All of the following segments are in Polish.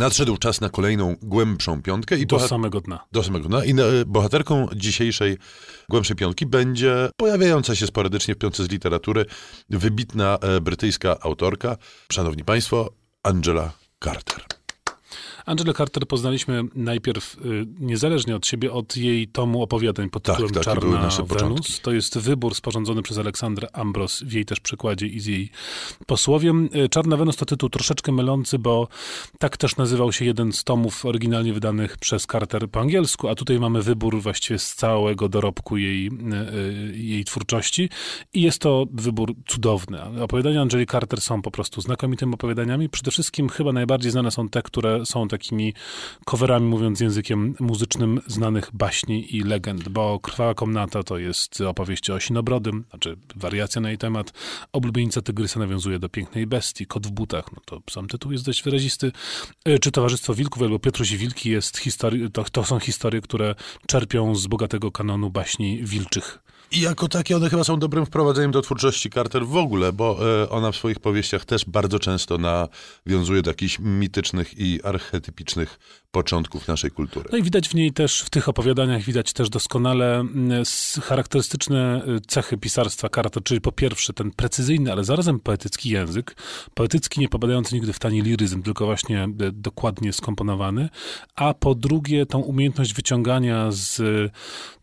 Nadszedł czas na kolejną głębszą piątkę. I Do boha- samego dna. do samego dna. I e, bohaterką dzisiejszej głębszej piątki będzie pojawiająca się sporadycznie w piątce z literatury wybitna e, brytyjska autorka, szanowni państwo, Angela Carter. Angelę Carter poznaliśmy najpierw y, niezależnie od siebie, od jej tomu opowiadań pod Tak, tytułem były Czarna nasze Wenus. początki. To jest wybór sporządzony przez Aleksandrę Ambros w jej też przykładzie i z jej posłowiem. Y, Czarna Wenus to tytuł troszeczkę mylący, bo tak też nazywał się jeden z tomów oryginalnie wydanych przez Carter po angielsku, a tutaj mamy wybór właściwie z całego dorobku jej, y, jej twórczości i jest to wybór cudowny. Opowiadania Angeli Carter są po prostu znakomitymi opowiadaniami. Przede wszystkim chyba najbardziej znane są te, które są takimi coverami, mówiąc językiem muzycznym, znanych baśni i legend, bo Krwawa Komnata to jest opowieść o Sinobrodym, znaczy wariacja na jej temat. Oblubienica Tygrysa nawiązuje do Pięknej Bestii, Kot w butach, no to sam tytuł jest dość wyrazisty. E, Czy Towarzystwo Wilków albo Piotruś i Wilki jest historii, to, to są historie, które czerpią z bogatego kanonu baśni wilczych. I jako takie one chyba są dobrym wprowadzeniem do twórczości Carter w ogóle, bo e, ona w swoich powieściach też bardzo często nawiązuje do jakichś mitycznych i archetypicznych początków naszej kultury. No i widać w niej też, w tych opowiadaniach widać też doskonale charakterystyczne y, cechy pisarstwa Carter, czyli po pierwsze ten precyzyjny, ale zarazem poetycki język, poetycki nie popadający nigdy w tani liryzm, tylko właśnie y, dokładnie skomponowany, a po drugie tą umiejętność wyciągania z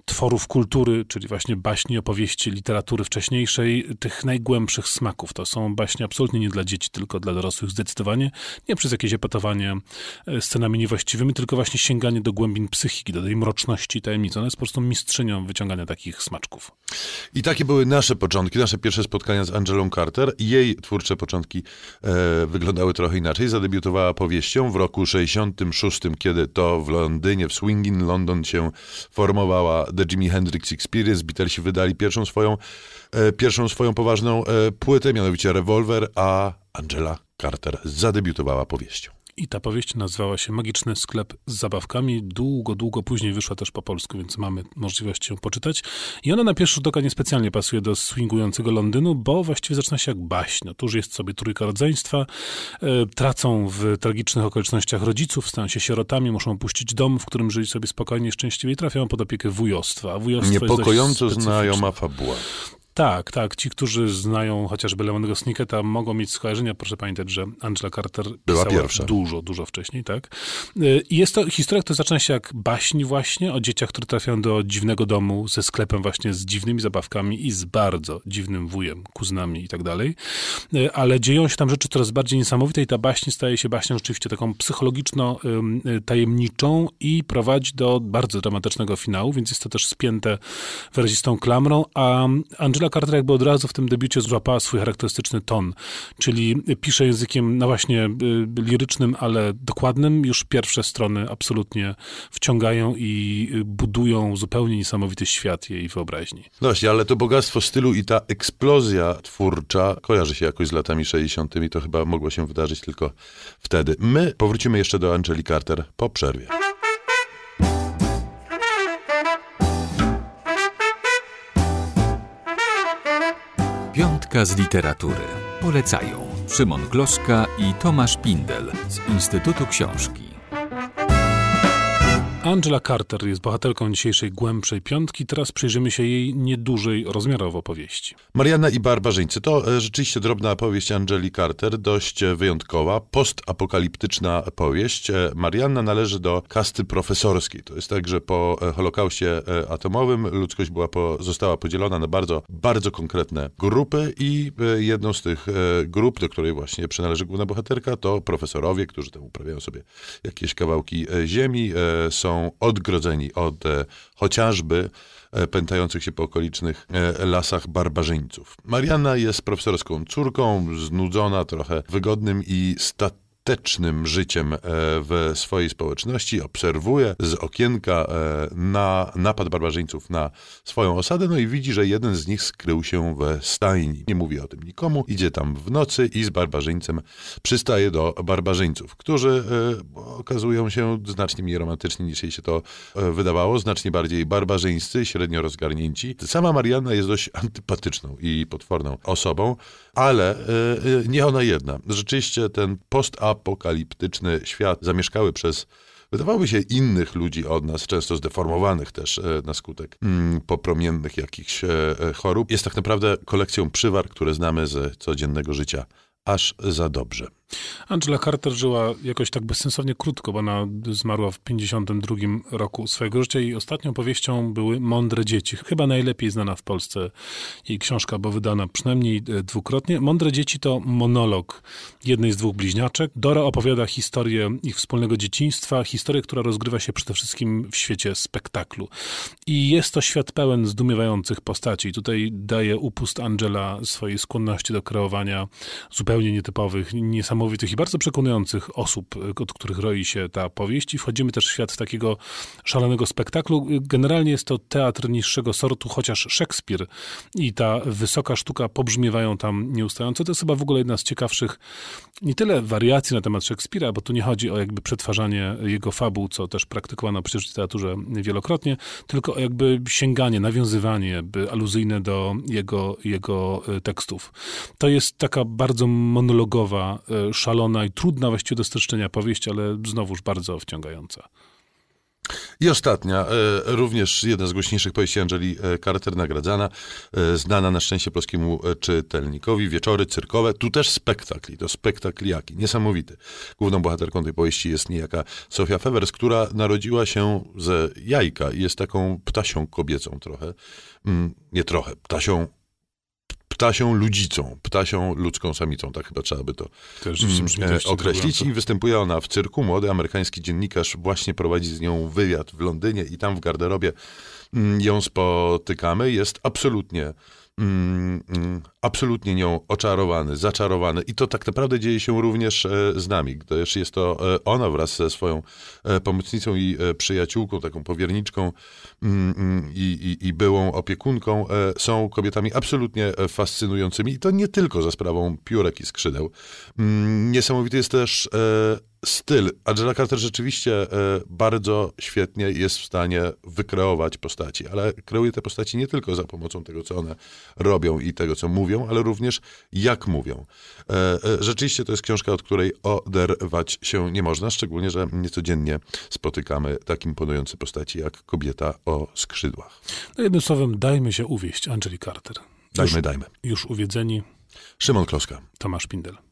tworów kultury, czyli właśnie baśni, opowieści, literatury wcześniejszej, tych najgłębszych smaków. To są baśnie absolutnie nie dla dzieci, tylko dla dorosłych zdecydowanie. Nie przez jakieś epatowanie e, scenami niewłaściwymi, tylko właśnie sięganie do głębin psychiki, do tej mroczności i tajemnicy. Ona jest po prostu mistrzynią wyciągania takich smaczków. I takie były nasze początki, nasze pierwsze spotkania z Angelą Carter. Jej twórcze początki e, wyglądały trochę inaczej. Zadebiutowała powieścią w roku 66, kiedy to w Londynie, w Swingin London się formowała The Jimi Hendrix Experience. Beatlesi wydali pierwszą swoją, e, pierwszą swoją poważną e, płytę, mianowicie Revolver, a Angela Carter zadebiutowała powieścią. I ta powieść nazywała się Magiczny sklep z zabawkami. Długo, długo później wyszła też po polsku, więc mamy możliwość ją poczytać. I ona na pierwszy rzut oka niespecjalnie pasuje do swingującego Londynu, bo właściwie zaczyna się jak baśń. Otóż jest sobie trójka rodzeństwa, e, tracą w tragicznych okolicznościach rodziców, stają się sierotami, muszą opuścić dom, w którym żyli sobie spokojnie, szczęśliwie i trafiają pod opiekę wujostwa. A wujostwo Niepokojąco znajoma fabuła. Tak, tak. Ci, którzy znają chociażby Leonego Snicketa, mogą mieć skojarzenia. Proszę pamiętać, że Angela Carter Była pierwsza. dużo, dużo wcześniej, tak? Y, I jest to historia, która zaczyna się jak baśń właśnie o dzieciach, które trafiają do dziwnego domu ze sklepem właśnie z dziwnymi zabawkami i z bardzo dziwnym wujem, kuzynami i tak dalej. Y, Ale dzieją się tam rzeczy coraz bardziej niesamowite i ta baśń staje się baśnią rzeczywiście taką psychologiczno-tajemniczą i prowadzi do bardzo dramatycznego finału, więc jest to też spięte wyrazistą klamrą, a Angela Carter jakby od razu w tym debiucie złapała swój charakterystyczny ton, czyli pisze językiem, no właśnie, y, lirycznym, ale dokładnym. Już pierwsze strony absolutnie wciągają i y, budują zupełnie niesamowity świat jej wyobraźni. No właśnie, ale to bogactwo stylu i ta eksplozja twórcza kojarzy się jakoś z latami 60. i to chyba mogło się wydarzyć tylko wtedy. My powrócimy jeszcze do Angeli Carter po przerwie. Piątka z literatury. Polecają Szymon Gloszka i Tomasz Pindel z Instytutu Książki. Angela Carter jest bohaterką dzisiejszej głębszej piątki. Teraz przyjrzymy się jej niedużej rozmiarowo powieści. Marianna i Barbarzyńcy to e, rzeczywiście drobna powieść Angeli Carter, dość e, wyjątkowa, postapokaliptyczna powieść. E, Marianna należy do kasty profesorskiej. To jest tak, że po Holokauście atomowym ludzkość była po, została podzielona na bardzo, bardzo konkretne grupy i jedną z tych grup, do której właśnie przynależy główna bohaterka, to profesorowie, którzy tam uprawiają sobie jakieś kawałki ziemi, e, odgrodzeni od e, chociażby e, pętających się po okolicznych e, lasach barbarzyńców. Marianna jest profesorską córką, znudzona trochę wygodnym i statycznym życiem e, w swojej społeczności, obserwuje z okienka e, na napad barbarzyńców na swoją osadę, no i widzi, że jeden z nich skrył się we stajni. Nie mówi o tym nikomu, idzie tam w nocy i z barbarzyńcem przystaje do barbarzyńców, którzy e, okazują się znacznie mniej romantyczni niż jej się to wydawało, znacznie bardziej barbarzyńscy, średnio rozgarnięci. Sama Marianna jest dość antypatyczną i potworną osobą, ale nie ona jedna. Rzeczywiście ten post-up postapokaliptyczny świat zamieszkały przez wydawałoby się innych ludzi od nas, często zdeformowanych też e, na skutek mm, popromiennych jakichś e, e, chorób, jest tak naprawdę kolekcją przywar, które znamy z codziennego życia aż za dobrze. Angela Carter żyła jakoś tak bezsensownie krótko, bo ona zmarła w 52 roku swojego życia i ostatnią powieścią były Mądre dzieci. Chyba najlepiej znana w Polsce jej książka, bo wydana przynajmniej e, dwukrotnie. Mądre dzieci to monolog jednej z dwóch bliźniaczek. Dora opowiada historię ich wspólnego dzieciństwa, historię, która rozgrywa się przede wszystkim w świecie spektaklu. I jest to świat pełen zdumiewających postaci. Tutaj daje upust Angela swojej skłonności do kreowania zupełnie nietypowych, niesamowitych niesamowitych i bardzo przekonujących osób, od których roi się ta powieść i wchodzimy też w świat takiego szalonego spektaklu. Generalnie jest to teatr niższego sortu, chociaż Szekspir i ta wysoka sztuka pobrzmiewają tam nieustająco. To jest chyba w ogóle jedna z ciekawszych nie tyle wariacji na temat Szekspira, bo tu nie chodzi o jakby przetwarzanie jego fabuł, co też praktykowano przecież w literaturze wielokrotnie, tylko o jakby sięganie, nawiązywanie aluzyjne do jego, jego e, tekstów. To jest taka bardzo monologowa, e, szalona i trudna właściwie do streszczenia powieść, ale znowuż bardzo wciągająca. I ostatnia, e, również jedna z głośniejszych powieści Angeli e, Carter, nagradzana, e, znana na szczęście polskiemu czytelnikowi, Wieczory cyrkowe, tu też spektakli, to spektakliaki, niesamowity. Główną bohaterką tej powieści jest niejaka Sofia Fewers, która narodziła się ze jajka i jest taką ptasią kobiecą trochę, mm, nie trochę, ptasią ptasią ludzicą, ptasią ludzką samicą, tak chyba trzeba by to mm, e, określić. I występuje ona w cyrku. Młody amerykański dziennikarz właśnie prowadzi z nią wywiad w Londynie i tam w garderobie mm, ją spotykamy. Jest absolutnie mm, mm, absolutnie nią oczarowany, zaczarowany i to tak naprawdę dzieje się również e, z nami, gdyż jest to e, ona wraz ze swoją e, pomocnicą i przyjaciółką, taką powierniczką mm, mm, i, i, i byłą opiekunką, są kobietami absolutnie fascynującymi i to nie tylko za sprawą piórek i skrzydeł. Mm, niesamowity jest też styl. Angela Carter rzeczywiście e, bardzo świetnie jest w stanie wykreować postaci, ale kreuje te postaci nie tylko za pomocą tego, co one robią i tego, co mówią, ale również jak mówią. E, e, rzeczywiście to jest książka, od której oderwać się nie można, szczególnie, że niecodziennie spotykamy tak imponujące postaci jak kobieta o skrzydłach. No jednym słowem, dajmy się uwieść Angeli Carter. Dajmy, już, dajmy. Już uwiedzeni. Szymon Kloska. Tomasz Pindel.